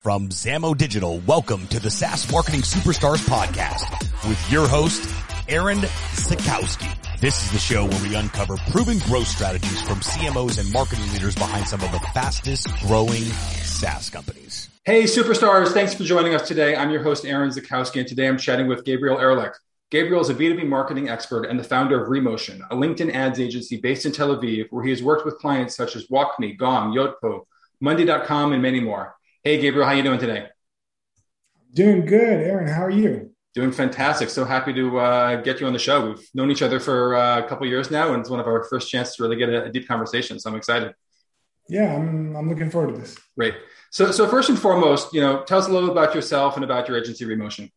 From Zamo Digital, welcome to the SaaS Marketing Superstars podcast with your host, Aaron Zakowski. This is the show where we uncover proven growth strategies from CMOs and marketing leaders behind some of the fastest growing SaaS companies. Hey, superstars. Thanks for joining us today. I'm your host, Aaron Zakowski, and today I'm chatting with Gabriel Erlich. Gabriel is a B2B marketing expert and the founder of Remotion, a LinkedIn ads agency based in Tel Aviv, where he has worked with clients such as WalkMe, Gong, Yotpo, Monday.com, and many more. Hey, Gabriel, how you doing today? Doing good, Aaron. How are you? Doing fantastic. So happy to uh, get you on the show. We've known each other for uh, a couple years now, and it's one of our first chances to really get a, a, deep conversation. So I'm excited. Yeah, I'm. I'm looking forward to this. Great. So, so first and foremost, you know, tell us a little about yourself and about your agency, Remotion.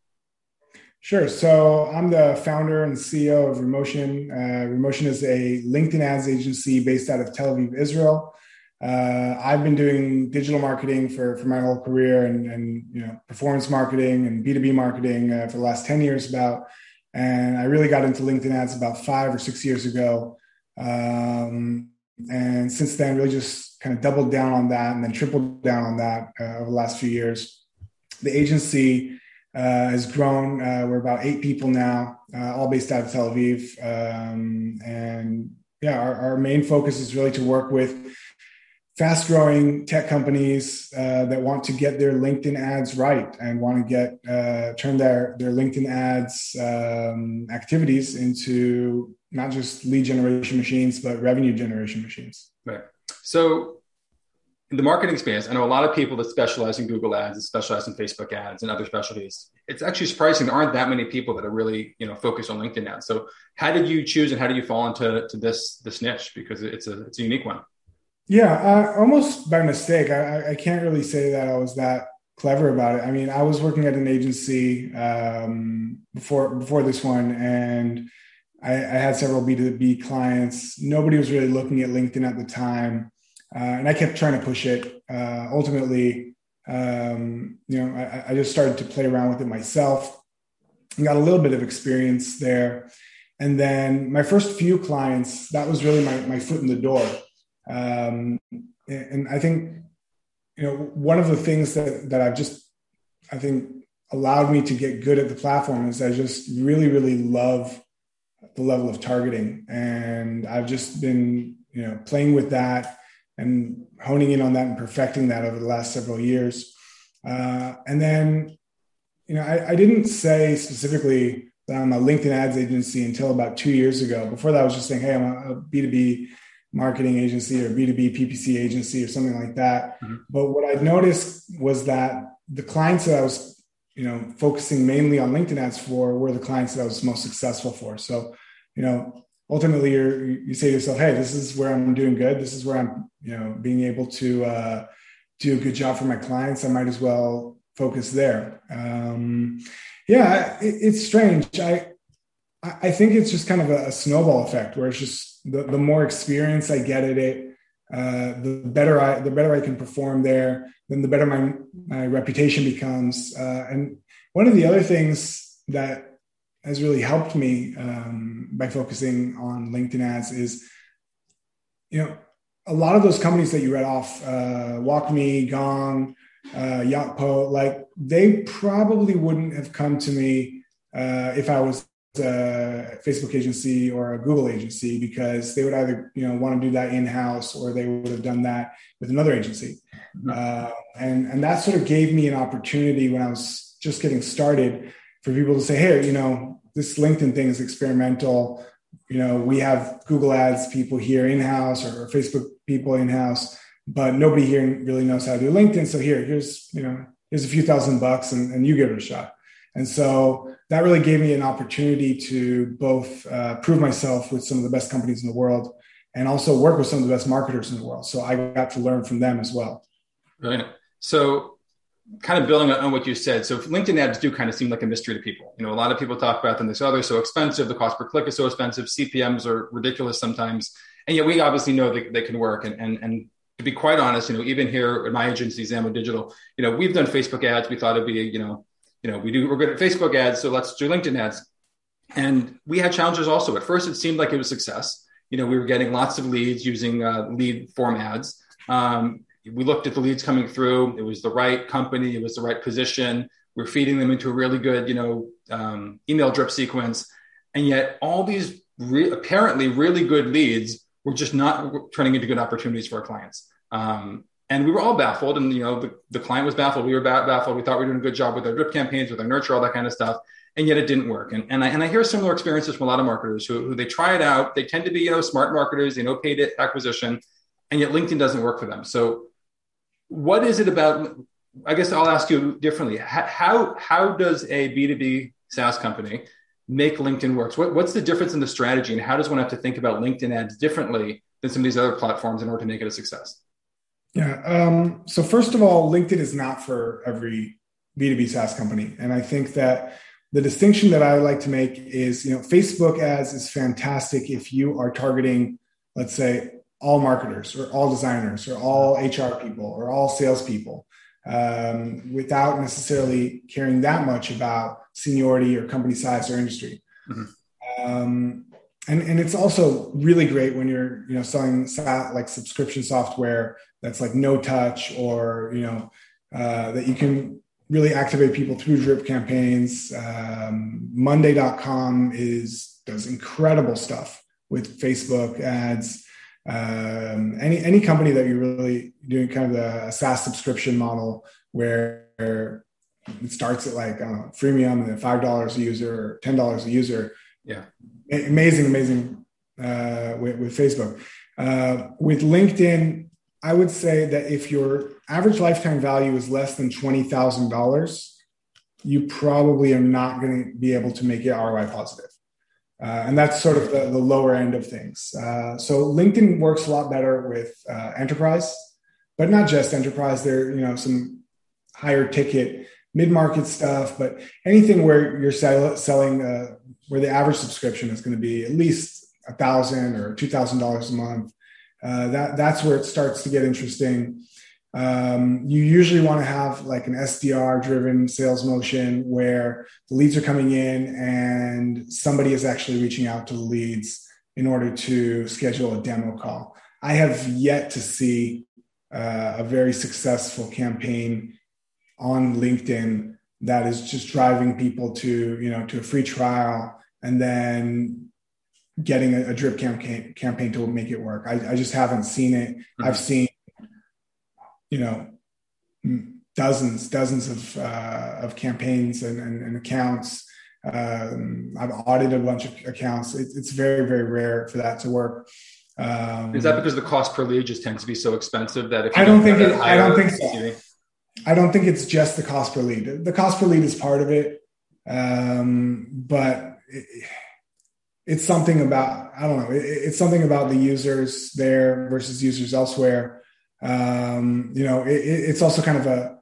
Sure. So I'm the founder and CEO of Remotion. Uh, Remotion is a LinkedIn ads agency based out of Tel Aviv, Israel. Uh, I've been doing digital marketing for, for my whole career and, and you know performance marketing and B2B marketing uh, for the last 10 years about. And I really got into LinkedIn ads about five or six years ago. Um, and since then, really just kind of doubled down on that and then tripled down on that uh, over the last few years. The agency uh, has grown. Uh, we're about eight people now, uh, all based out of Tel Aviv. Um, and yeah, our, our main focus is really to work with fast growing tech companies uh, that want to get their LinkedIn ads right and want to get uh, turn their their LinkedIn ads um, activities into not just lead generation machines but revenue generation machines. Right. So in the marketing space, I know a lot of people that specialize in Google ads, and specialize in Facebook ads and other specialties. It's actually surprising there aren't that many people that are really, you know, focused on LinkedIn ads. So how did you choose and how did you fall into to this this niche? Because it's a it's a unique one. Yeah, almost by mistake. I, I can't really say that I was that clever about it. I mean, I was working at an agency um, before before this one, and I, I had several B two B clients. Nobody was really looking at LinkedIn at the time, uh, and I kept trying to push it. Uh, ultimately, um, you know, I, I just started to play around with it myself, and got a little bit of experience there. And then my first few clients, that was really my, my foot in the door. Um, and I think, you know, one of the things that, that I've just, I think allowed me to get good at the platform is I just really, really love the level of targeting. And I've just been, you know, playing with that and honing in on that and perfecting that over the last several years. Uh, and then, you know, I, I didn't say specifically that I'm a LinkedIn ads agency until about two years ago. Before that, I was just saying, hey, I'm a B2B marketing agency or B2B PPC agency or something like that. Mm-hmm. But what I noticed was that the clients that I was, you know, focusing mainly on LinkedIn ads for were the clients that I was most successful for. So, you know, ultimately you you say to yourself, Hey, this is where I'm doing good. This is where I'm, you know, being able to uh, do a good job for my clients. I might as well focus there. Um, yeah, it, it's strange. I, I think it's just kind of a, a snowball effect where it's just the, the more experience I get at it, uh, the better I the better I can perform there, then the better my my reputation becomes. Uh, and one of the other things that has really helped me um, by focusing on LinkedIn ads is, you know, a lot of those companies that you read off, uh, WalkMe, Gong, uh, Yotpo, like they probably wouldn't have come to me uh, if I was a Facebook agency or a Google agency because they would either you know want to do that in house or they would have done that with another agency, mm-hmm. uh, and and that sort of gave me an opportunity when I was just getting started for people to say, hey, you know, this LinkedIn thing is experimental. You know, we have Google Ads people here in house or Facebook people in house, but nobody here really knows how to do LinkedIn. So here, here's you know, here's a few thousand bucks, and, and you give it a shot. And so that really gave me an opportunity to both uh, prove myself with some of the best companies in the world and also work with some of the best marketers in the world. So I got to learn from them as well. Brilliant. So, kind of building on what you said, so LinkedIn ads do kind of seem like a mystery to people. You know, a lot of people talk about them. They say, oh, they're so expensive. The cost per click is so expensive. CPMs are ridiculous sometimes. And yet we obviously know that they can work. And, and, and to be quite honest, you know, even here at my agency, Zamo Digital, you know, we've done Facebook ads. We thought it'd be, you know, you know, we do, we're good at Facebook ads, so let's do LinkedIn ads. And we had challenges also. At first, it seemed like it was success. You know, we were getting lots of leads using uh, lead form ads. Um, we looked at the leads coming through. It was the right company. It was the right position. We're feeding them into a really good, you know, um, email drip sequence. And yet all these re- apparently really good leads were just not turning into good opportunities for our clients. Um, and we were all baffled. And, you know, the, the client was baffled. We were baffled. We thought we were doing a good job with our drip campaigns, with our nurture, all that kind of stuff. And yet it didn't work. And, and, I, and I hear similar experiences from a lot of marketers who, who they try it out. They tend to be, you know, smart marketers, they know paid acquisition, and yet LinkedIn doesn't work for them. So what is it about? I guess I'll ask you differently. How, how does a B2B SaaS company make LinkedIn work? What, what's the difference in the strategy and how does one have to think about LinkedIn ads differently than some of these other platforms in order to make it a success? Yeah. Um, so first of all, LinkedIn is not for every B2B SaaS company. And I think that the distinction that I would like to make is, you know, Facebook ads is fantastic if you are targeting, let's say, all marketers or all designers or all HR people or all salespeople um, without necessarily caring that much about seniority or company size or industry. Mm-hmm. Um, and, and it's also really great when you're you know selling like subscription software that's like no touch or you know uh, that you can really activate people through drip campaigns. Um, monday.com is does incredible stuff with facebook ads. Um, any any company that you're really doing kind of a SaaS subscription model where it starts at like freemium and then five dollars a user or ten dollars a user. Yeah, amazing, amazing uh, with, with, Facebook. Uh, with LinkedIn, I would say that if your average lifetime value is less than twenty thousand dollars, you probably are not going to be able to make it ROI positive. Uh, and that's sort of the, the lower end of things. Uh, so LinkedIn works a lot better with uh, enterprise, but not just enterprise. There, you know, some higher ticket mid-market stuff, but anything where you're sell- selling, uh, where the average subscription is going to be at least a thousand or two thousand dollars a month. Uh, that that's where it starts to get interesting. Um, you usually want to have like an SDR driven sales motion where the leads are coming in and somebody is actually reaching out to the leads in order to schedule a demo call. I have yet to see uh, a very successful campaign on LinkedIn that is just driving people to you know to a free trial and then getting a, a drip campaign campaign to make it work. I, I just haven't seen it. Mm-hmm. I've seen you know dozens dozens of uh, of campaigns and, and, and accounts um, I've audited a bunch of accounts. It, it's very, very rare for that to work. Um, Is that because the cost per lead just tends to be so expensive that if I don't think it, higher, I don't think so. I don't think it's just the cost per lead. The cost per lead is part of it, um, but it, it's something about I don't know. It, it's something about the users there versus users elsewhere um, you know, it, it's also kind of a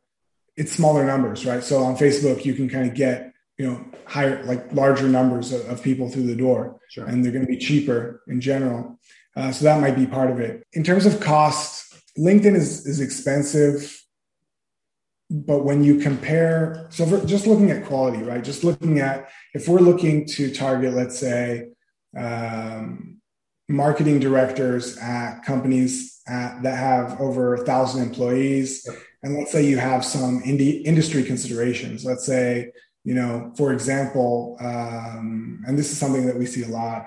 it's smaller numbers, right? So on Facebook, you can kind of get you know higher like larger numbers of, of people through the door, sure. and they're going to be cheaper in general. Uh, so that might be part of it. In terms of cost, LinkedIn is is expensive but when you compare so for just looking at quality right just looking at if we're looking to target let's say um, marketing directors at companies at, that have over a thousand employees. And let's say you have some indie, industry considerations. Let's say, you know, for example, um, and this is something that we see a lot.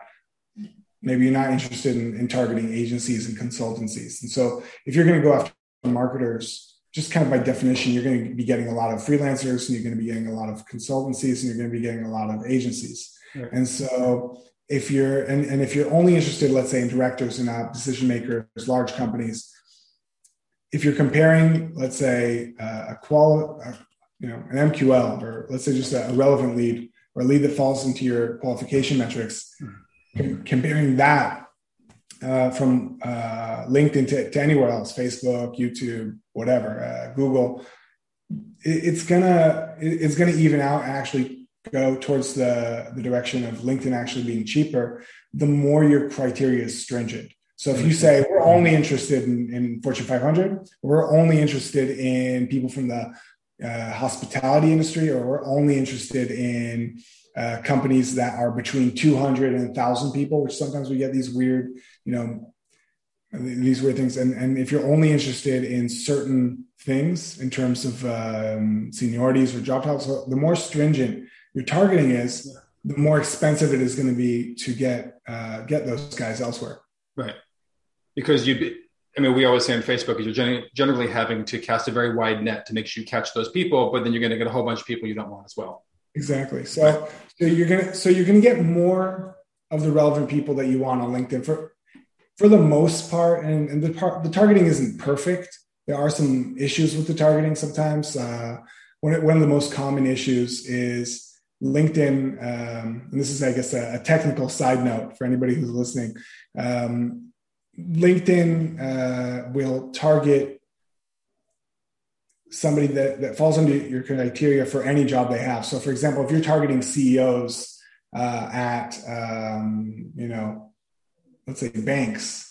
Maybe you're not interested in, in targeting agencies and consultancies. And so if you're going to go after marketers, just kind of by definition, you're going to be getting a lot of freelancers and you're going to be getting a lot of consultancies and you're going to be getting a lot of agencies. And so if you're and, and if you're only interested let's say in directors and not decision makers large companies if you're comparing let's say uh, a qual uh, you know an mql or let's say just a, relevant lead or a lead that falls into your qualification metrics com- comparing that uh, from uh, linkedin to, to, anywhere else facebook youtube whatever uh, google it, it's gonna it, it's gonna even out actually go towards the, the direction of LinkedIn actually being cheaper, the more your criteria is stringent. So if you say we're only interested in, in Fortune 500, we're only interested in people from the uh, hospitality industry, or we're only interested in uh, companies that are between 200 and 1,000 people, which sometimes we get these weird, you know, these weird things. And, and if you're only interested in certain things in terms of um, seniorities or job titles, the more stringent your targeting is, the more expensive it is going to be to get uh, get those guys elsewhere. Right, because you. I mean, we always say on Facebook is you're generally having to cast a very wide net to make sure you catch those people, but then you're going to get a whole bunch of people you don't want as well. Exactly. So, so you're gonna so you're gonna get more of the relevant people that you want on LinkedIn for for the most part, and, and the the targeting isn't perfect. There are some issues with the targeting sometimes. Uh, one, one of the most common issues is LinkedIn, um, and this is, I guess, a, a, technical side note for anybody who's listening. Um, LinkedIn uh, will target somebody that, that falls under your criteria for any job they have. So, for example, if you're targeting CEOs uh, at, um, you know, let's say banks,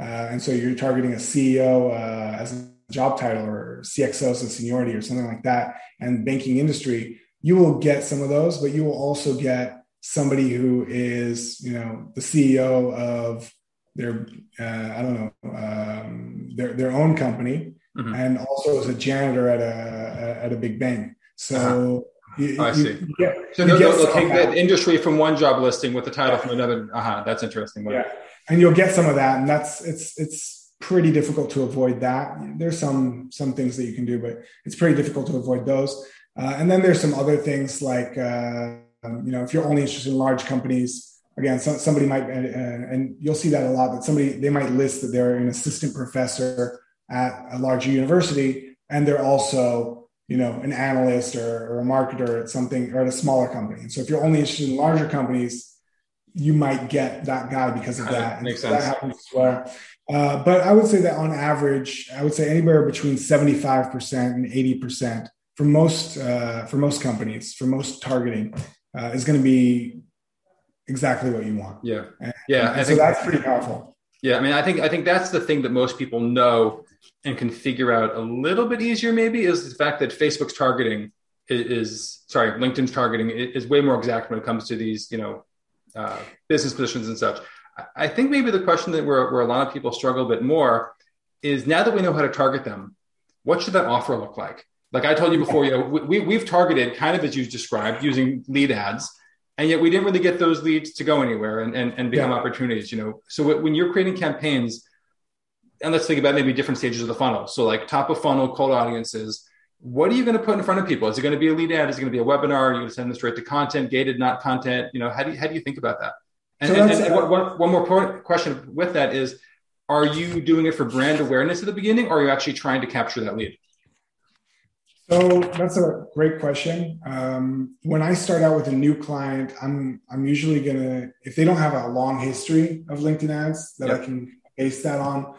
uh, and so you're targeting a CEO uh, as a job title or CXO as a seniority or something like that, and banking industry, you will get some of those, but you will also get somebody who is, you know, the CEO of their, uh, I don't know, um, their their own company, mm-hmm. and also as a janitor at a at a big bank. So. Uh-huh. You, I see. You get, so they'll, they'll take that industry from one job listing with the title yeah. from another. Uh huh. That's interesting. Yeah and you'll get some of that and that's it's it's pretty difficult to avoid that. There's some some things that you can do but it's pretty difficult to avoid those. Uh, and then there's some other things like uh, you know if you're only interested in large companies again so, somebody might uh, and you'll see that a lot that somebody they might list that they're an assistant professor at a larger university and they're also you know an analyst or, or a marketer at something or at a smaller company. And so if you're only interested in larger companies you might get that guy because of that. Makes sense. That happens as well. Uh, but I would say that on average, I would say anywhere between 75% and 80% for most uh, for most companies, for most targeting, uh, is going to be exactly what you want. Yeah, and, yeah. And I so think that's pretty powerful. Yeah, I mean, I think I think that's the thing that most people know and can figure out a little bit easier. Maybe is the fact that Facebook's targeting is, is sorry, LinkedIn's targeting is way more exact when it comes to these, you know, uh, business positions and such. I think maybe the question that where, where a lot of people struggle a bit more is now that we know how to target them, what should that offer look like? Like I told you before, you know, we, we've targeted kind of as you described using lead ads, and yet we didn't really get those leads to go anywhere and, and, and become yeah. opportunities, you know? So when you're creating campaigns, and let's think about maybe different stages of the funnel. So like top of funnel, cold audiences, what are you going to put in front of people? Is it going to be a lead ad? Is it going to be a webinar? Are you going to send them straight to content, gated, not content? You know, how do you, how do you think about that? And, so and, and, and one, one more point, question with that is, are you doing it for brand awareness at the beginning, or are you actually trying to capture that lead? So that's a great question. Um, when I start out with a new client, I'm I'm usually gonna if they don't have a long history of LinkedIn ads that yep. I can base that on,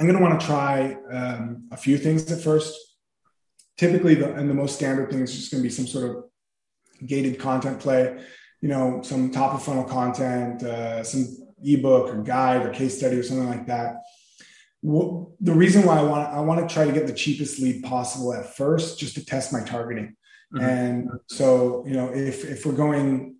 I'm gonna want to try um, a few things at first typically the, and the most standard thing is just going to be some sort of gated content play you know some top of funnel content uh, some ebook or guide or case study or something like that. Well, the reason why i want i want to try to get the cheapest lead possible at first just to test my targeting. Mm-hmm. and so you know if if we're going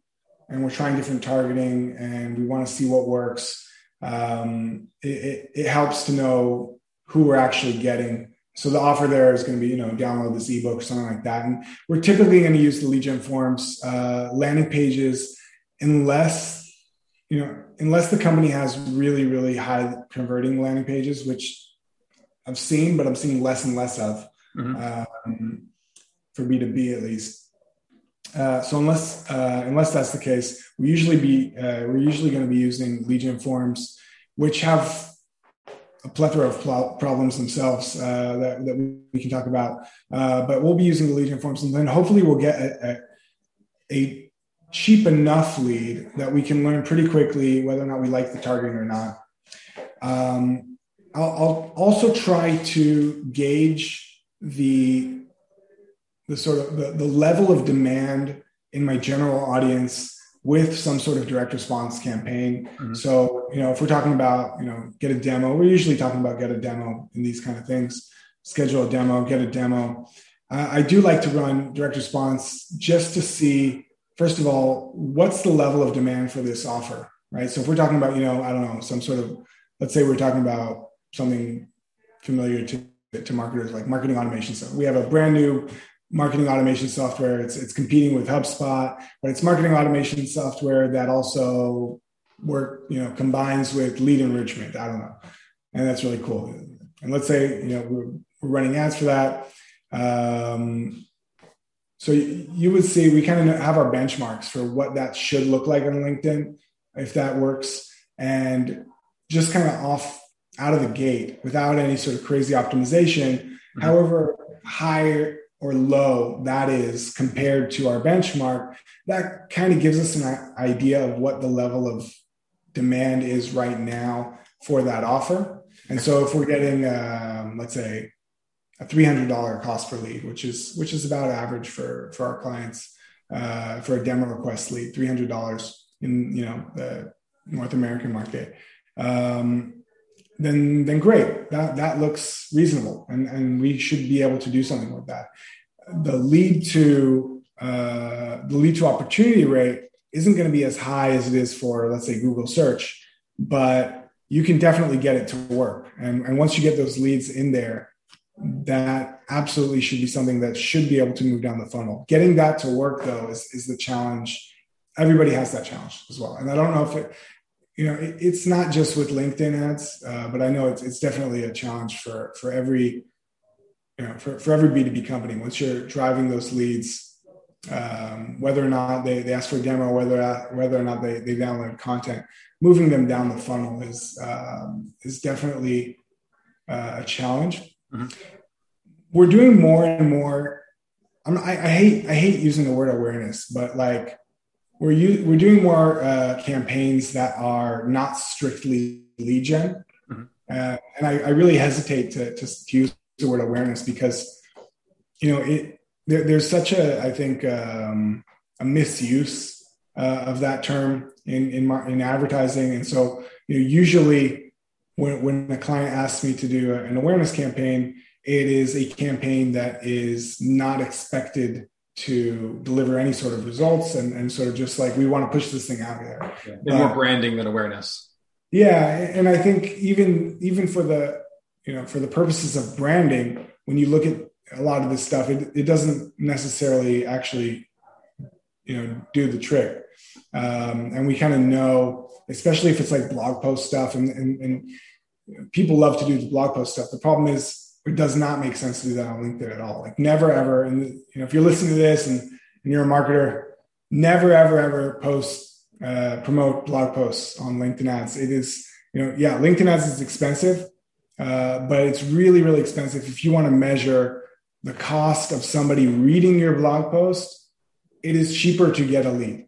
and we're trying different targeting and we want to see what works um, it, it, it helps to know who we're actually getting so the offer there is going to be, you know, download this ebook or something like that. And we're typically going to use the lead gen forms, uh, landing pages, unless, you know, unless the company has really, really high converting landing pages, which I've seen, but I'm seeing less and less of mm-hmm. um, for B2B at least. Uh, so unless uh, unless that's the case, we usually be uh, we're usually going to be using lead gen forms, which have a plethora of pl- problems themselves uh, that, that, we can talk about. Uh, but we'll be using the lead forms, and then hopefully we'll get a, a, a, cheap enough lead that we can learn pretty quickly whether or not we like the targeting or not. Um, I'll, I'll, also try to gauge the the sort of the, the level of demand in my general audience with some sort of direct response campaign. Mm-hmm. So, you know, if we're talking about, you know, get a demo, we're usually talking about get a demo in these kind of things, schedule a demo, get a demo. Uh, I do like to run direct response just to see, first of all, what's the level of demand for this offer, right? So if we're talking about, you know, I don't know, some sort of let's say we're talking about something familiar to, to marketers like marketing automation. So we have a brand new marketing automation software. It's, it's competing with HubSpot, but it's marketing automation software that also work, you know, combines with lead enrichment. I don't know. And that's really cool. And let's say, you know, we're, we're running ads for that. Um, so you would see we kind of have our benchmarks for what that should look like on LinkedIn, if that works, and just kind of off out of the gate without any sort of crazy optimization. Mm-hmm. However high or low that is compared to our benchmark, that kind of gives us an idea of what the level of demand is right now for that offer. And so if we're getting, um, let's say, a $300 cost per lead, which is which is about average for for our clients uh, for a demo request lead, $300 in you know the North American market. Um, then then great, that that looks reasonable, and and we should be able to do something with that. The lead to uh, the lead to opportunity rate isn't going to be as high as it is for let's say Google search, but you can definitely get it to work. And, and once you get those leads in there, that absolutely should be something that should be able to move down the funnel. Getting that to work though is, is the challenge. Everybody has that challenge as well. And I don't know if it, you know, it, it's not just with LinkedIn ads, uh, but I know it's, it's definitely a challenge for, for every, you know, for, for every B2B company. Once you're driving those leads, um, whether or not they, they ask for a demo, whether, whether or not they, they download content, moving them down the funnel is, um, is definitely uh, a challenge Mm-hmm. We're doing more and more. I, I, hate I hate using the word awareness, but like we're u- we're doing more uh, campaigns that are not strictly lead gen, mm-hmm. uh, and I, I, really hesitate to, to, to use the word awareness because you know it there, there's such a I think um, a misuse uh, of that term in in, in advertising, and so you know usually when, when a client asks me to do an awareness campaign, it is a campaign that is not expected to deliver any sort of results and, and sort of just like we want to push this thing out there. Yeah. Uh, more branding than awareness. Yeah. And I think even even for the you know for the purposes of branding, when you look at a lot of this stuff, it, it doesn't necessarily actually you know do the trick. Um, and we kind of know, especially if it's like blog post stuff and, and, and people love to do the blog post stuff. The problem is it does not make sense to do that on LinkedIn at all. Like never ever. And you know, if you're listening to this and, and you're a marketer, never ever ever post uh, promote blog posts on LinkedIn ads. It is you know yeah, LinkedIn ads is expensive, uh, but it's really really expensive if you want to measure the cost of somebody reading your blog post. It is cheaper to get a lead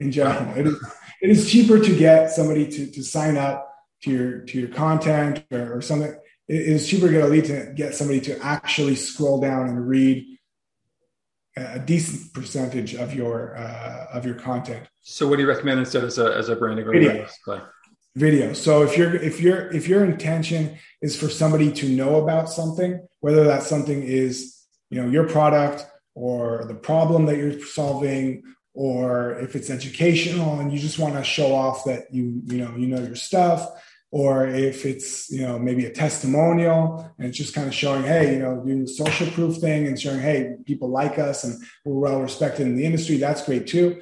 in general. It is, it is cheaper to get somebody to, to sign up to your to your content or, or something, it is cheaper to get a lead to get somebody to actually scroll down and read a decent percentage of your uh, of your content. So, what do you recommend instead as a as a branding video? Video. So if you're if you're if your intention is for somebody to know about something, whether that something is you know your product or the problem that you're solving or if it's educational and you just want to show off that you you know you know your stuff or if it's you know maybe a testimonial and it's just kind of showing hey you know doing the social proof thing and showing hey people like us and we're well respected in the industry that's great too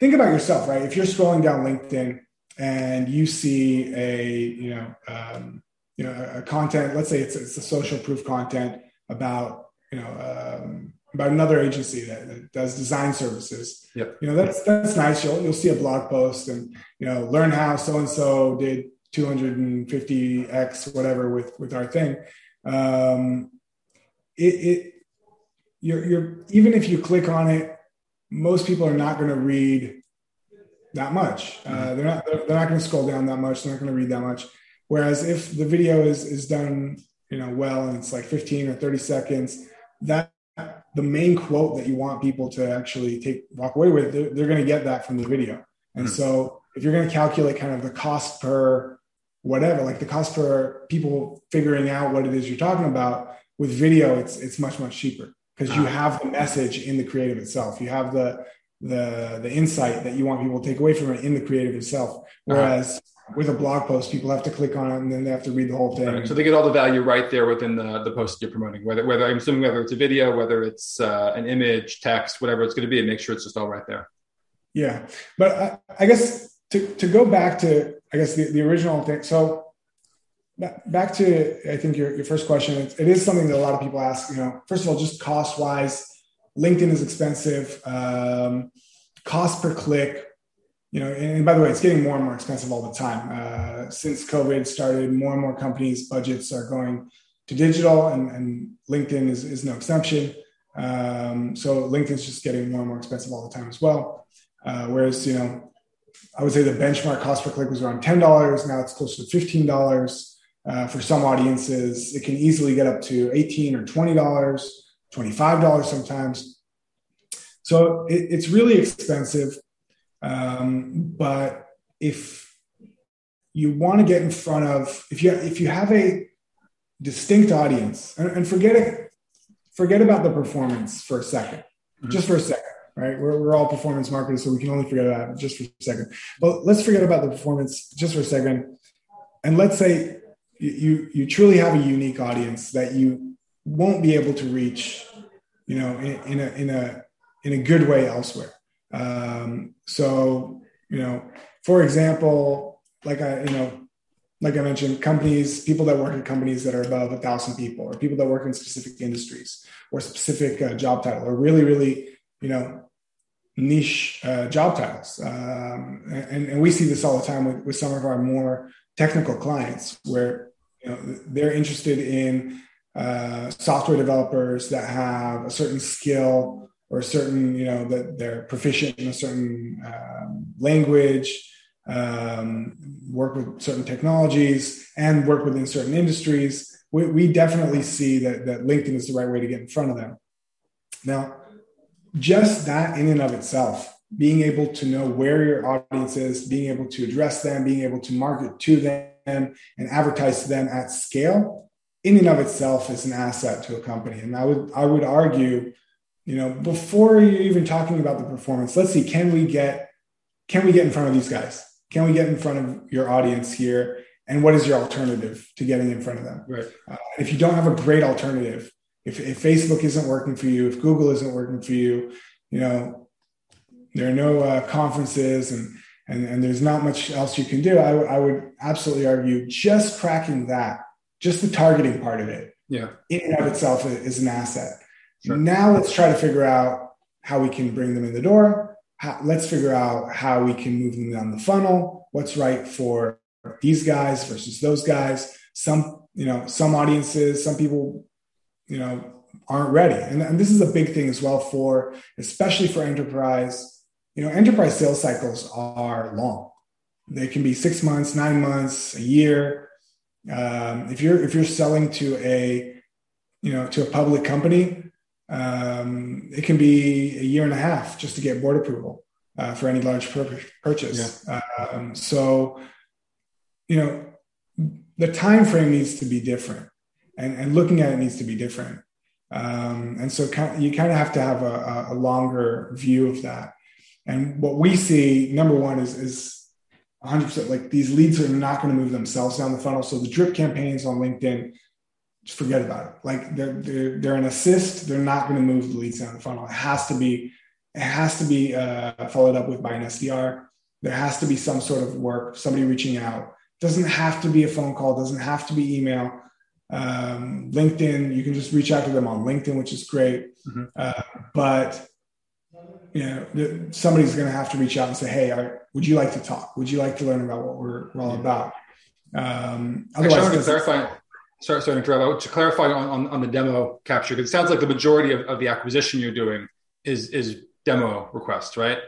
think about yourself right if you're scrolling down linkedin and you see a you know um, you know a, content let's say it's, it's a social proof content about you know um, about another agency that, that, does design services. Yep. You know, that's that's nice. You'll you'll see a blog post and you know, learn how so and so did 250x whatever with with our thing. Um it, it you're you're even if you click on it most people are not going to read that much. Uh, mm-hmm. they're not they're, not going to scroll down that much. They're not going to read that much. Whereas if the video is is done you know well and it's like 15 or 30 seconds that the main quote that you want people to actually take walk away with they're, they're going to get that from the video. And mm-hmm. so if you're going to calculate kind of the cost per whatever, like the cost for people figuring out what it is you're talking about with video, it's it's much much cheaper because you ah. have the message in the creative itself. You have the the the insight that you want people to take away from it in the creative itself. Whereas with a blog post, people have to click on it and then they have to read the whole thing. Right. So they get all the value right there within the, the post you're promoting, whether, whether I'm assuming whether it's a video, whether it's uh, an image, text, whatever it's going to be, and make sure it's just all right there. Yeah. But I, I guess to, to go back to, I guess the, the original thing. So back to, I think your, your first question, it, it is something that a lot of people ask, you know, first of all, just cost wise, LinkedIn is expensive. Um, cost per click, you know, and by the way, it's getting more and more expensive all the time. Uh, since COVID started, more and more companies' budgets are going to digital, and, and LinkedIn is, is no exception. Um, so LinkedIn's just getting more and more expensive all the time as well. Uh, whereas, you know, I would say the benchmark cost per click was around ten dollars. Now it's closer to fifteen dollars. Uh, for some audiences, it can easily get up to eighteen or twenty dollars, twenty-five dollars sometimes. So it, it's really expensive. Um, but if you want to get in front of, if you if you have a distinct audience, and, and forget it, forget about the performance for a 2nd mm-hmm. just for a second, right? We're, we're all performance marketers, so we can only forget about it just for a second. But let's forget about the performance just for a second, and let's say you you truly have a unique audience that you won't be able to reach, you know, in, in a in a in a good way elsewhere. Um, so, you know, for example, like I, you know, like I mentioned, companies, people that work at companies that are above a thousand people, or people that work in specific industries or specific uh, job title, or really, really, you know, niche uh, job titles. Um, and, and we see this all the time with, with some of our more technical clients, where you know they're interested in uh, software developers that have a certain skill or a certain, you know, that they're proficient in a certain um, language, um, work with certain technologies, and work within certain industries. We, we definitely see that, that LinkedIn is the right way to get in front of them. Now, just that in and of itself, being able to know where your audience is, being able to address them, being able to market to them and advertise to them at scale, in and of itself is an asset to a company. And I would I would argue you know before you're even talking about the performance let's see can we get can we get in front of these guys? Can we get in front of your audience here? And what is your alternative to getting in front of them? Right. Uh, if you don't have a great alternative if, if facebook isn't working for you if google isn't working for you you know there are no uh, conferences and, and and there's not much else you can do I, w- I would absolutely argue just cracking that just the targeting part of it yeah in and of itself is an asset Sure. Now let's try to figure out how we can bring them in the door. How, let's figure out how we can move them down the funnel. What's right for these guys versus those guys. Some, you know, some audiences, some people, you know, aren't ready. And, and this is a big thing as well for, especially for enterprise. You know, enterprise sales cycles are long. They can be six months, nine months, a year. Um, if you're if you're selling to a you know to a public company, um, it can be a year and a half just to get board approval uh, for any large pur- purchase. Yeah. Um, so, you know, the time frame needs to be different, and, and looking at it needs to be different. Um, and so, you kind of have to have a, a, longer view of that. And what we see, number one, is is 100% like these leads are not going to move themselves down the funnel. So the drip campaigns on LinkedIn just forget about it. Like they're they're, they're an assist. They're not going to move the leads down the funnel. It has to be it has to be uh, followed up with by an SDR. There has to be some sort of work, somebody reaching out. Doesn't have to be a phone call. Doesn't have to be email. Um, LinkedIn, you can just reach out to them on LinkedIn, which is great. Mm-hmm. Uh, but you know, somebody's going to have to reach out and say, "Hey, would you like to talk? Would you like to learn about what we're, we're all about?" Um, otherwise, Actually, to clarify sorry, sorry to interrupt. To clarify on, on, on the demo capture, because it sounds like the majority of, of the acquisition you're doing is is demo requests, right?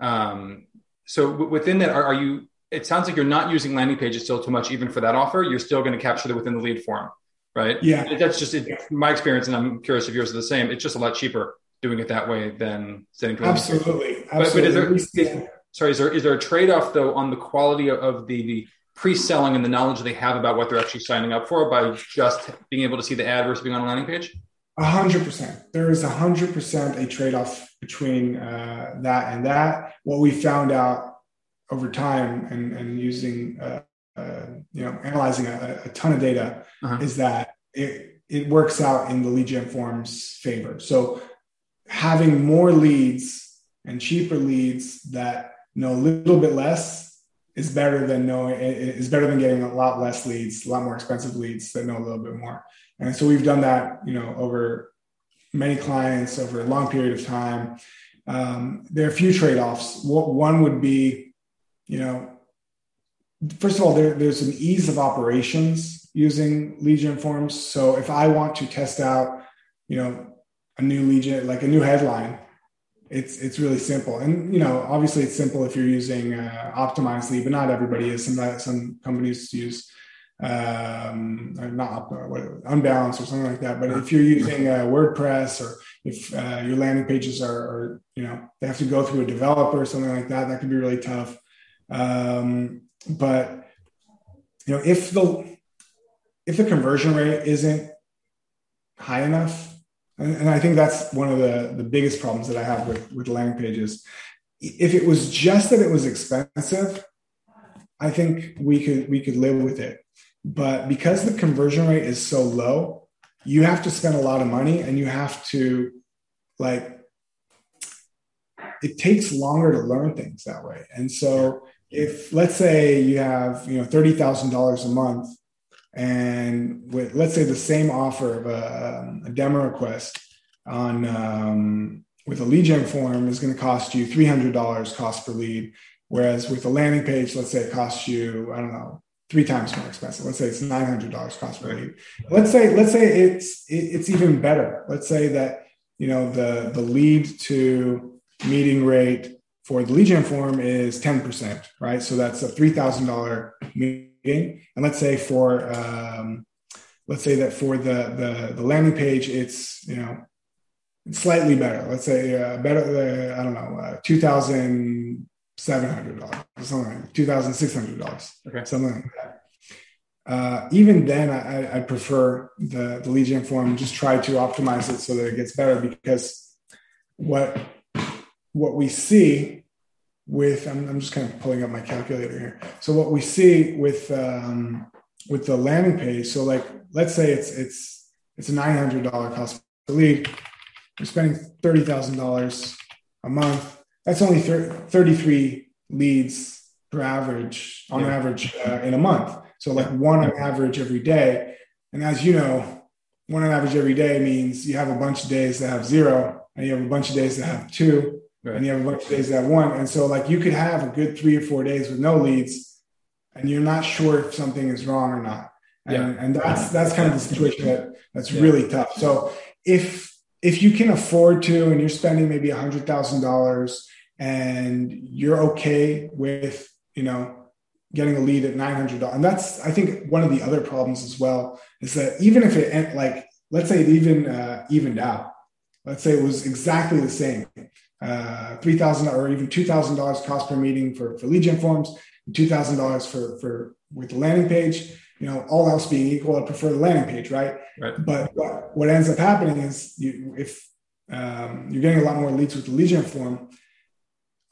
Um, so w- within that, are, are, you? It sounds like you're not using landing pages still too much, even for that offer. You're still going to capture that within the lead form, right? Yeah, that's just it, my experience, and I'm curious if yours is the same. It's just a lot cheaper doing it that way than sending. Absolutely, absolutely. But, but is there, is, sorry, is there is there a trade off though on the quality of, of the, the pre-selling and the knowledge they have about what they're actually signing up for by just being able to see the ad versus being on a landing page? A hundred percent. There is a hundred percent a trade-off between uh, that and that. What we found out over time and, and using, uh, uh, you know, analyzing a, a ton of data uh-huh. is that it, it works out in the lead gen form's favor. So having more leads and cheaper leads that know a little bit less is better than knowing is better than getting a lot less leads, a lot more expensive leads that know a little bit more. And so we've done that, you know, over many clients over a long period of time. Um, there are a few trade-offs. One would be, you know, first of all, there, there's an ease of operations using lead gen forms. So if I want to test out, you know, a new lead gen, like a new headline, it's it's really simple. And you know, obviously, it's simple if you're using uh, Optimizely, but not everybody is. Some some companies use um, not what, Unbounce or something like that. But if you're using uh, WordPress or if uh, your landing pages are, are, you know, they have to go through a developer or something like that, that could be really tough. Um, but you know, if the if the conversion rate isn't high enough, and, and I think that's one of the the biggest problems that I have with with landing pages. If it was just that it was expensive, I think we could we could live with it. But because the conversion rate is so low, you have to spend a lot of money and you have to like it takes longer to learn things that way. And so if let's say you have you know thirty thousand dollars a month, and with let's say the same offer of a, a demo request on um, with a lead gen form is going to cost you three hundred dollars cost per lead, whereas with a landing page, let's say it costs you I don't know three times more expensive. Let's say it's nine hundred dollars cost per lead. Let's say let's say it's it's even better. Let's say that you know the the lead to meeting rate for the lead gen form is ten percent, right? So that's a three thousand dollar meeting. And let's say for um, let's say that for the the the landing page, it's you know slightly better. Let's say uh, better. Uh, I don't know, uh, two thousand seven hundred dollars, something like two thousand six hundred dollars, okay, something like that. Uh, even then, I, I, prefer the the gen form. Just try to optimize it so that it gets better because what what we see with I'm, I'm just kind of pulling up my calculator here. So what we see with um, with the landing page. So like let's say it's it's it's a nine hundred dollar cost per lead. We're spending thirty thousand dollars a month that's only 33 leads per average on yeah. average uh, in a month. So like one on average every day. And as you know, one on average every day means you have a bunch of days that have zero, and you have a bunch of days that have two, right. and you have a bunch of days that one. And so like you could have a good three or four days with no leads, and you're not sure if something is wrong or not. And, yeah. and that's that's kind of the situation that that's yeah. really tough. So if if you can afford to, and you're spending maybe a hundred thousand dollars and you're okay with you know getting a lead at $900 and that's i think one of the other problems as well is that even if it like let's say it even uh, evened out let's say it was exactly the same uh, 3000 or even $2000 cost per meeting for, for lead gen forms $2000 for for with the landing page you know all else being equal i prefer the landing page right, right. but what, what ends up happening is you, if um, you're getting a lot more leads with the lead gen form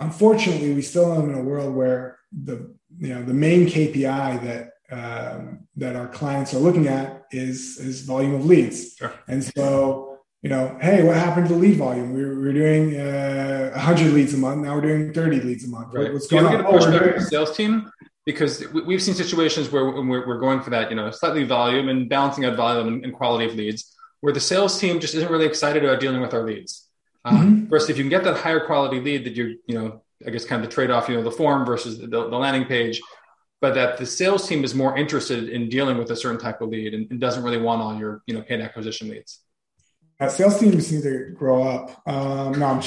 unfortunately, we still live in a world where the you know the main KPI that um, that our clients are looking at is is volume of leads, sure. and so you know, hey, what happened to the lead volume? We were, we were doing uh, 100 leads a month. Now we're doing 30 leads a month. Right. What's going on? Get a pushback oh, the sales team because we've seen situations where we're going for that, you know, slightly volume and balancing out volume and quality of leads, where the sales team just isn't really excited about dealing with our leads. Um, mm-hmm. First, if you can get that higher quality lead that you're, you know, I guess kind of the trade off, you know, the form versus the, the, landing page, but that the sales team is more interested in dealing with a certain type of lead and, and doesn't really want all your, you know, paid acquisition leads. Sales teams need to grow up. Um, no,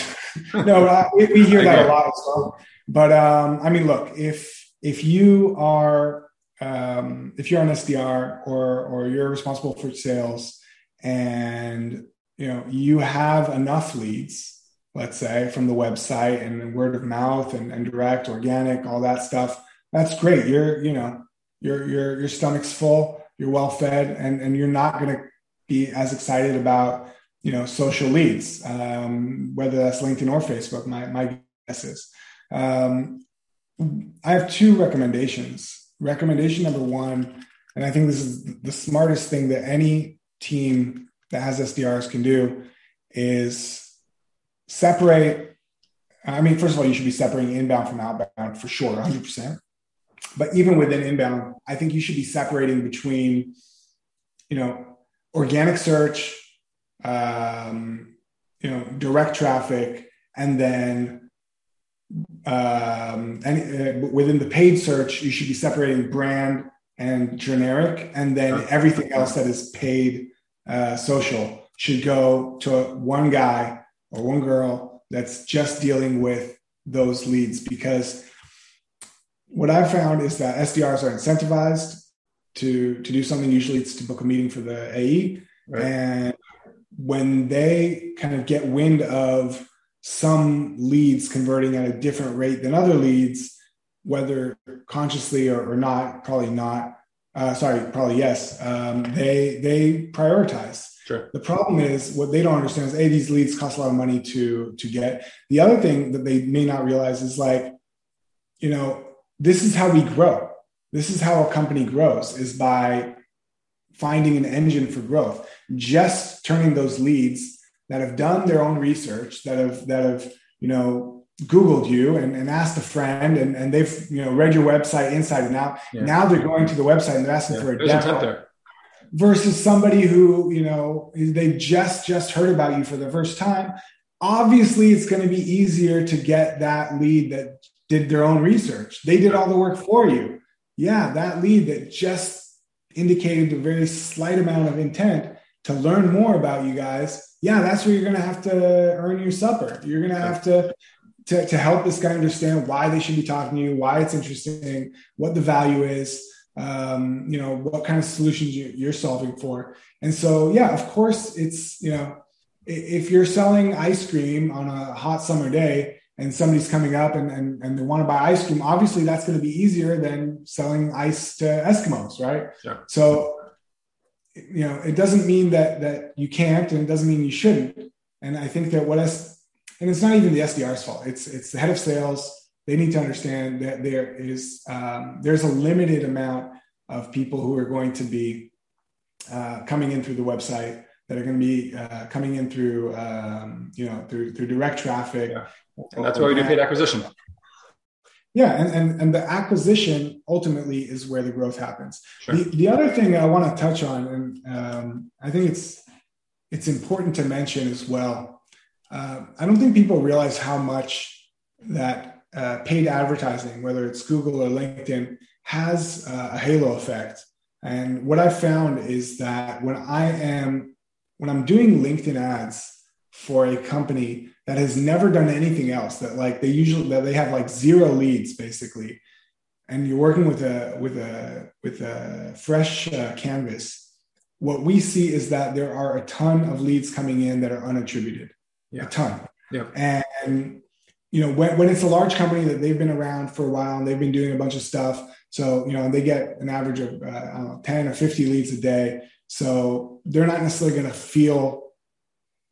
no, uh, we, we, hear that a lot as well. But um, I mean, look, if if you are um, if you're an SDR or or you're responsible for sales, and you know you have enough leads let's say from the website and word of mouth and, and direct organic all that stuff that's great you're you know your your your stomach's full you're well fed and and you're not going to be as excited about you know social leads um, whether that's linkedin or facebook my my guess is um, I have two recommendations. Recommendation number one, and I think this is the smartest thing that any team that has SDRs can do, is separate. I mean, first of all, you should be separating inbound from outbound for sure, 100%. But even within inbound, I think you should be separating between, you know, organic search, um, you know, direct traffic, and then um, and uh, within the paid search, you should be separating brand and generic, and then everything else that is paid uh, social should go to one guy or one girl that's just dealing with those leads. Because what I've found is that SDRs are incentivized to to do something. Usually, it's to book a meeting for the AE, right. and when they kind of get wind of some leads converting at a different rate than other leads, whether consciously or, or not, probably not. Uh, sorry, probably yes. Um, they they prioritize. Sure. The problem is what they don't understand is a these leads cost a lot of money to to get. The other thing that they may not realize is like, you know, this is how we grow. This is how a company grows is by finding an engine for growth. Just turning those leads that have done their own research, that have that have you know Googled you and, and asked a friend, and, and they've you know read your website inside and out. Yeah. Now they're going to the website and they're asking yeah. for a There's demo. Versus somebody who you know they just just heard about you for the first time. Obviously, it's going to be easier to get that lead that did their own research. They did all the work for you. Yeah, that lead that just indicated a very slight amount of intent to learn more about you guys yeah, that's where you're going to have to earn your supper. You're going to have to, to, to help this guy understand why they should be talking to you, why it's interesting, what the value is, um, you know, what kind of solutions you, are solving for. And so, yeah, of course, it's, you know, if you're selling ice cream on a hot summer day and somebody's coming up and, and, and they want to buy ice cream, obviously that's going to be easier than selling ice to Eskimos, right? Yeah. So you know, it doesn't mean that that you can't, and it doesn't mean you shouldn't. And I think that what us, and it's not even the SDR's fault. It's it's the head of sales. They need to understand that there is um, there's a limited amount of people who are going to be uh, coming in through the website that are going to be uh, coming in through um, you know through through direct traffic. Yeah. And that's why we do paid acquisition. Yeah, and, and, and the acquisition ultimately is where the growth happens. Sure. The, the other thing I want to touch on, and um, I think it's it's important to mention as well. Uh, I don't think people realize how much that uh, paid advertising, whether it's Google or LinkedIn, has uh, a halo effect. And what I found is that when I am when I'm doing LinkedIn ads for a company that has never done anything else that like they usually that they have like zero leads basically and you're working with a with a with a fresh uh, canvas what we see is that there are a ton of leads coming in that are unattributed yeah. a ton yeah. and you know when, when it's a large company that they've been around for a while and they've been doing a bunch of stuff so you know they get an average of uh, know, 10 or 50 leads a day so they're not necessarily going to feel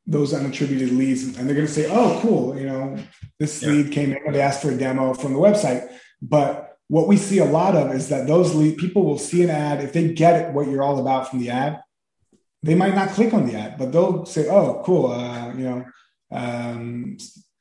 those unattributed leads and they're going to say oh cool you know this yeah. lead came in they asked for a demo from the website. But what we see a lot of is that those lead people will see an ad if they get what you're all about from the ad they might not click on the ad but they'll say oh cool uh, you know um,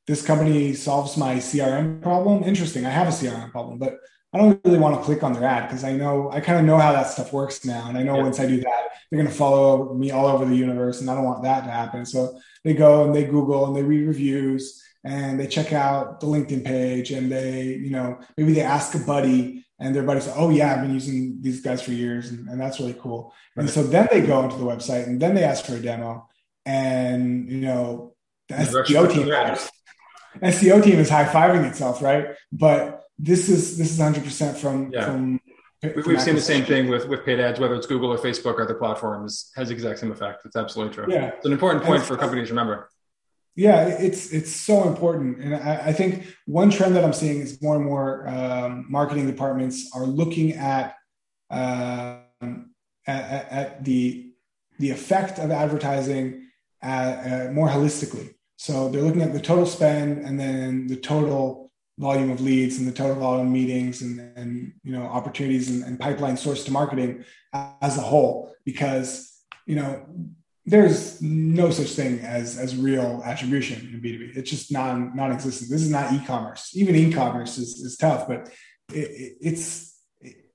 this company solves my crm problem. Interesting i have a crm problem. But I don't really want to click on their ad because I know I kind of know how that stuff works now, and I know yeah. once I do that, they're going to follow me all over the universe, and I don't want that to happen. So they go and they Google and they read reviews and they check out the LinkedIn page, and they, you know, maybe they ask a buddy, and their buddy says, "Oh yeah, I've been using these guys for years, and, and that's really cool." Right. And so then they go into the website, and then they ask for a demo, and you know, the SEO team, SEO team is high fiving itself, right? But this is this is 100% from yeah. from We've, we've seen the same thing with, with paid ads, whether it's Google or Facebook or other platforms, has the exact same effect. It's absolutely true. Yeah. It's an important point for companies to remember. Yeah, it's it's so important, and I, I, think one trend that I'm seeing is more and more um, marketing departments are looking at, um, at, at the the effect of advertising at, uh, more holistically. So they're looking at the total spend and then the total volume of leads and the total volume of meetings and, and you know opportunities and, and pipeline source to marketing as a whole. Because you know there's no such thing as as real attribution in b2b it's just non non-existent. This is not e-commerce. Even e-commerce is, is tough but it, it's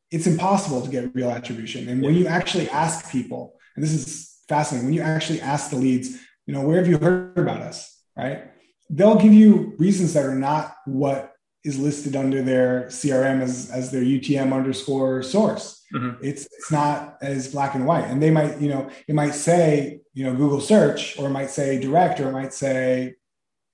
it's impossible to get real attribution. And when you actually ask people and this is fascinating when you actually ask the leads you know where have you heard about us right they'll give you reasons that are not what is listed under their CRM as, as their UTM underscore source. Mm-hmm. It's it's not as black and white. And they might, you know, it might say, you know, Google search, or it might say direct, or it might say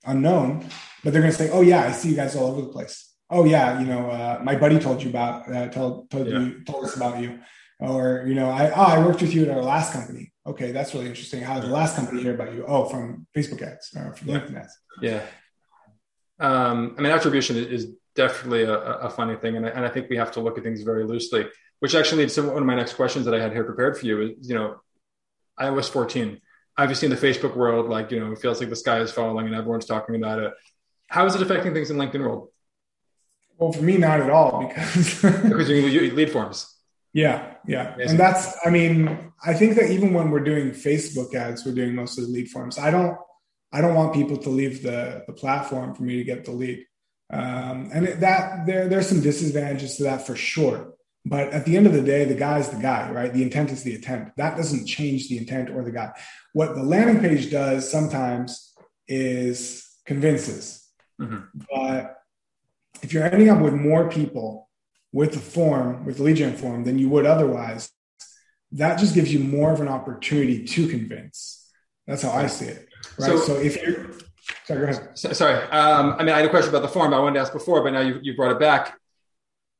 unknown, but they're gonna say, Oh yeah, I see you guys all over the place. Oh yeah, you know, uh, my buddy told you about uh, told told yeah. you told us about you. Or, you know, I oh, I worked with you at our last company. Okay, that's really interesting. How did the last company hear about you? Oh, from Facebook ads or from yeah. LinkedIn ads. Yeah. Um, I mean, attribution is definitely a, a funny thing, and I, and I, think we have to look at things very loosely. Which actually leads to one of my next questions that I had here prepared for you. Is you know, iOS 14. Obviously, in the Facebook world, like you know, it feels like the sky is falling, and everyone's talking about it. How is it affecting things in LinkedIn world? Well, for me, not at all because because you lead forms. Yeah, yeah, Amazing. and that's. I mean, I think that even when we're doing Facebook ads, we're doing most of the lead forms. I don't I don't want people to leave the, the platform for me to get the lead. Um, and that there, there's some disadvantages to that for sure. But at the end of the day, the guy is the guy, right? The intent is the intent. That doesn't change the intent or the guy. What the landing page does sometimes is convinces. Mm-hmm. But if you're ending up with more people with the form, with the gen form than you would otherwise, that just gives you more of an opportunity to convince. That's how I see it. Right. So, so if you're sorry, go ahead. So, sorry. Um, I mean, I had a question about the form I wanted to ask before, but now you, you brought it back.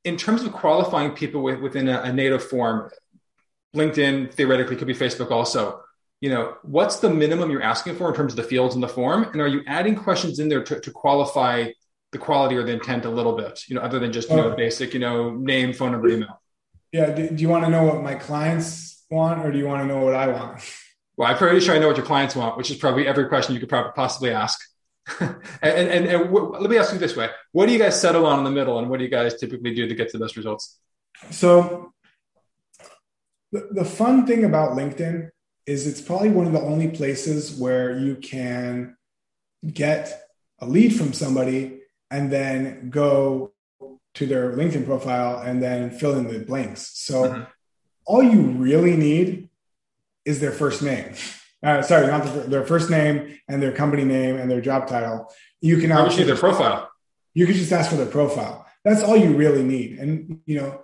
In terms of qualifying people with, within a, a native form, LinkedIn theoretically could be Facebook also. You know, what's the minimum you're asking for in terms of the fields in the form, and are you adding questions in there to, to qualify the quality or the intent a little bit? You know, other than just you know oh. basic, you know, name, phone number, email. Yeah. Do, do you want to know what my clients want, or do you want to know what I want? Well, I'm pretty sure I know what your clients want, which is probably every question you could probably possibly ask. and, and, and, w- let me ask you this way: What do you guys settle on in the middle, and what do you guys typically do to get to those results? So, the, the fun thing about LinkedIn is it's probably one of the only places where you can get a lead from somebody and then go to their LinkedIn profile and then fill in the blanks. So, mm-hmm. all you really need is their first name. Uh, sorry, not the, their first name and their company name and their job title. You can obviously their profile. You can just ask for their profile. That's all you really need, and you know,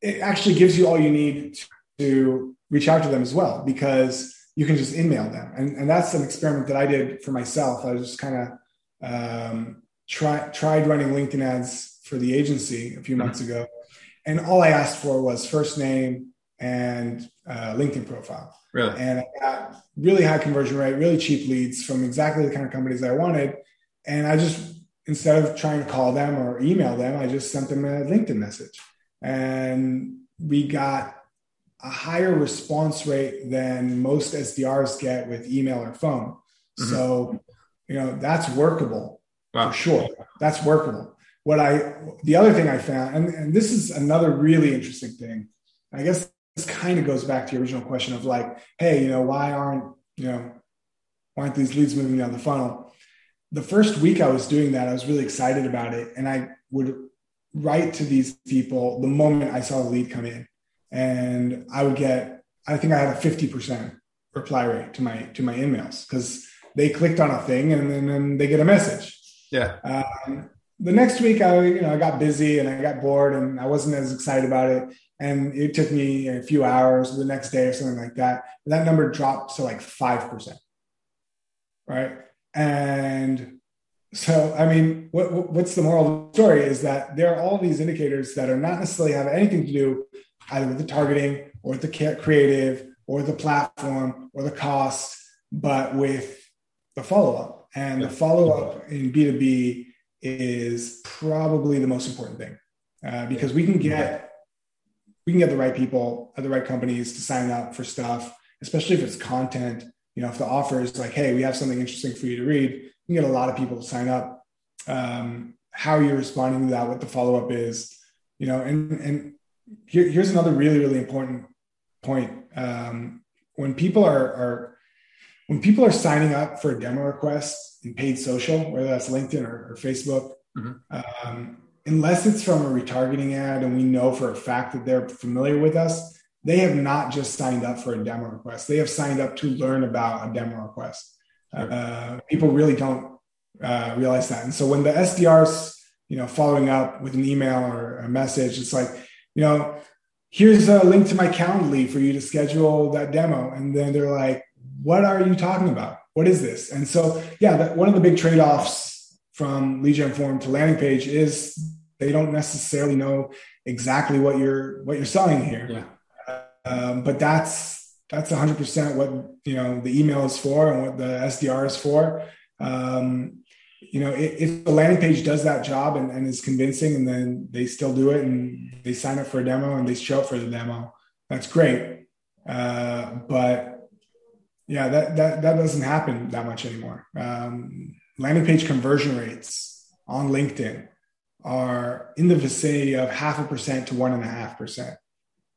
it actually gives you all you need to reach out to them as well because you can just email them, and, and that's an experiment that I did for myself. I was just kind of um, try, tried running LinkedIn ads for the agency a few months mm-hmm. ago, and all I asked for was first name, and uh, LinkedIn profile. Really? And I got really high conversion rate, really cheap leads from exactly the kind of companies I wanted. And I just, instead of trying to call them or email them, I just sent them a LinkedIn message. And we got a higher response rate than most SDRs get with email or phone. Mm-hmm. So, you know, that's workable wow. for sure. That's workable. What I, the other thing I found, and, and this is another really interesting thing, I guess this kind of goes back to your original question of like, hey, you know, why aren't, you know, why aren't these leads moving down the funnel? The first week I was doing that, I was really excited about it. And I would write to these people the moment I saw the lead come in. And I would get, I think I had a 50% reply rate to my to my emails because they clicked on a thing and then, then they get a message. Yeah. Um, the next week I you know I got busy and I got bored and I wasn't as excited about it. And it took me a few hours the next day or something like that. That number dropped to like 5% right? And so i mean what, what's the moral of the story is that there are all these indicators that are not necessarily have anything to do either with the targeting or the creative or the platform or the cost but with the follow-up and the follow-up in b2b is probably the most important thing uh, because we can get we can get the right people at the right companies to sign up for stuff, especially if it's content. You know, if the offer is like, hey, we have something interesting for you to read, you can get a lot of people to sign up. Um, how you're responding to that, what the follow up is, you know, and and here, here's another really really important point. Um, when people are are when people are signing up for a demo request in paid social, whether that's LinkedIn or, or Facebook, mm-hmm. um, unless it's from a retargeting ad and we know for a fact that they're familiar with us, they have not just signed up for a demo request. They have signed up to learn about a demo request. Uh, people really don't uh, realize that. And so when the SDRs, you know, following up with an email or a message, it's like, you know, here's a link to my Calendly for you to schedule that demo. And then they're like, what are you talking about? What is this? And so, yeah, that, one of the big trade offs from lead gen form to landing page is they don't necessarily know exactly what you're what you're selling here. Yeah. Um, but that's that's 100% what you know the email is for and what the SDR is for. Um, you know, if, the landing page does that job and, and, is convincing, and then they still do it and they sign up for a demo and they show up for the demo, that's great. Uh, but yeah, that that that doesn't happen that much anymore. Um, landing page conversion rates on LinkedIn are in the vicinity of half a percent to one and a half percent.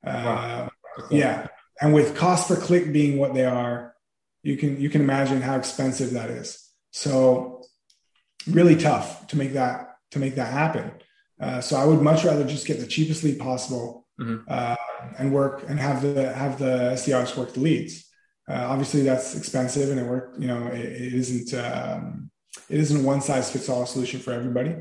Uh, yeah, and with cost per click being what they are, you can you can imagine how expensive that is. So really tough to make that to make that happen. Uh, so I would much rather just get the cheapest lead possible mm-hmm. uh, and work and have the have the SDRs work the leads. Uh, obviously, that's expensive, and it work. You know, it, it isn't um, it isn't one size fits all solution for everybody.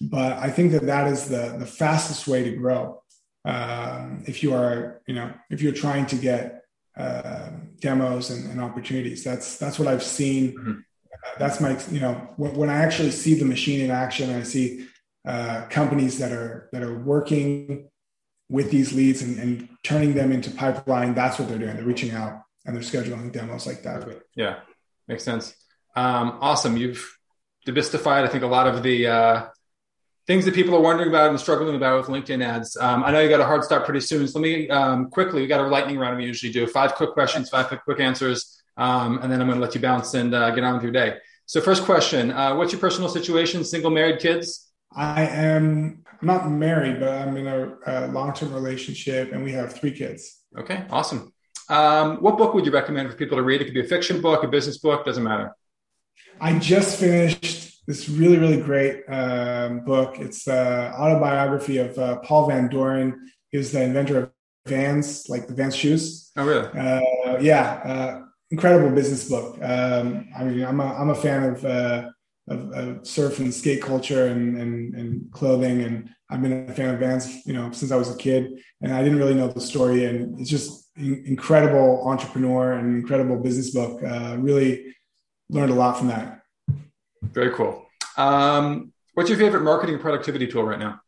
But I think that that is the the fastest way to grow um, if you are you know if you're trying to get uh, demos and, and, opportunities that's that's what i've seen mm-hmm. uh, that's my you know when, when, i actually see the machine in action i see uh, companies that are that are working with these leads and, and, turning them into pipeline that's what they're doing they're reaching out and they're scheduling demos like that yeah makes sense um, awesome you've demystified i think a lot of the uh, things that people are wondering about and struggling about with LinkedIn ads. Um, I know you got a hard stop pretty soon, so let me um, quickly. We got a lightning round we usually do: five quick questions, five quick, quick answers, um, and then I'm going to let you bounce and uh, get on with your day. So, first question: uh, What's your personal situation? Single, married, kids? I am not married, but I'm in a, a long-term relationship, and we have three kids. Okay, awesome. Um, what book would you recommend for people to read? It could be a fiction book, a business book, doesn't matter. I just finished this really, really great um, book. It's the autobiography of uh, Paul Van Doren. He was the inventor of Vans, like the Vans shoes. Oh, really? Uh, yeah, uh, incredible business book. Um, I mean, I'm a, I'm a fan of, uh, of, of, surf and skate culture and, and, and clothing, and I've been a fan of Vans, you know, since I was a kid. And I didn't really know the story, and it's just incredible entrepreneur and incredible business book. Uh, really learned a lot from that. Very cool. Um, what's your favorite marketing productivity tool right now?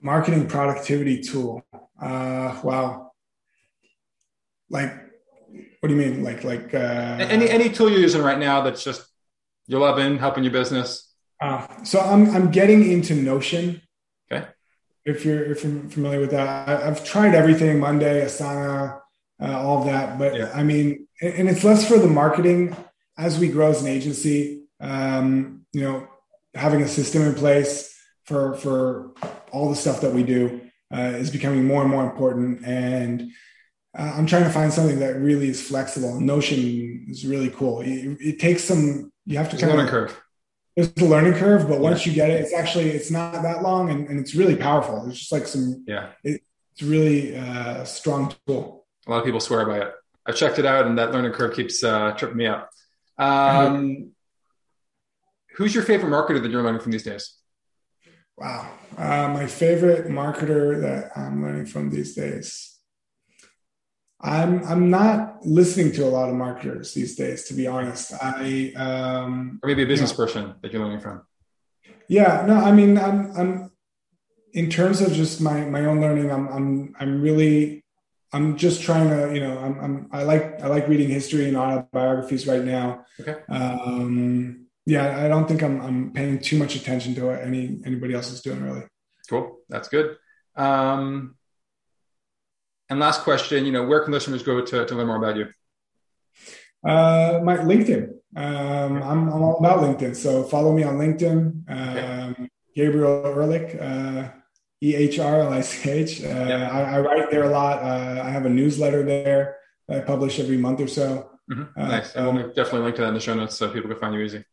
Marketing productivity tool. Uh, wow. Like, what do you mean? Like, like uh, any any tool you're using right now that's just you're loving, helping your business. Uh, so I'm I'm getting into Notion. If you're if you're familiar with that, I, have tried everything: Monday, Asana, uh, all of that. But yeah. I mean, and it's less for the marketing as we grow as an agency, um, you know, having a system in place for for all the stuff that we do uh, is becoming more and more important. And uh, I'm trying to find something that really is flexible. Notion is really cool. It, it takes some. You have to kind of curve. There's the learning curve, but once you get it, it's actually it's not that long and, and it's really powerful. It's just like some. Yeah. It, it's really uh, a strong tool. A lot of people swear by it. I've checked it out, and that learning curve keeps uh, tripping me up. Um, who's your favorite marketer that you're learning from these days? Wow. Uh, my favorite marketer that I'm learning from these days. I'm I'm not listening to a lot of marketers these days, to be honest. I um, or maybe a business you know, person that you're learning from. Yeah, no, I mean, I'm I'm in terms of just my my own learning. I'm I'm I'm really I'm just trying to, you know, I'm, I'm, i like I like reading history and autobiographies right now. Okay. Um, yeah, I don't think I'm I'm paying too much attention to what any anybody else is doing really. Cool, that's good. Um, and last question, you know, where can listeners go to, to learn more about you? Uh, my LinkedIn, Um, I'm, I'm, all about LinkedIn. So follow me on LinkedIn. Um, Gabriel Ehrlich, uh, E H R L I C H. Uh, I, write there a lot. Uh, I have a newsletter there that I publish every month or so. Mm-hmm. Uh, nice. And we'll definitely link to that in the show notes so people can find you easy.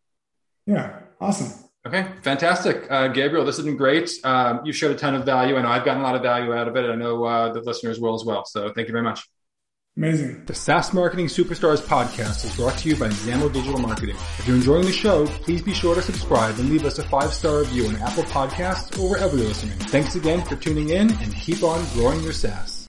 Yeah. Awesome. Okay, fantastic. Uh, Gabriel, this has been great. Um, you showed a ton of value. I know I've gotten a lot of value out of it. I know uh, the listeners will as well. So thank you very much. Amazing. The SaaS Marketing Superstars podcast is brought to you by Zamo Digital Marketing. If you're enjoying the show, please be sure to subscribe and leave us a five-star review on Apple Podcasts or wherever you're listening. Thanks again for tuning in and keep on growing your SaaS.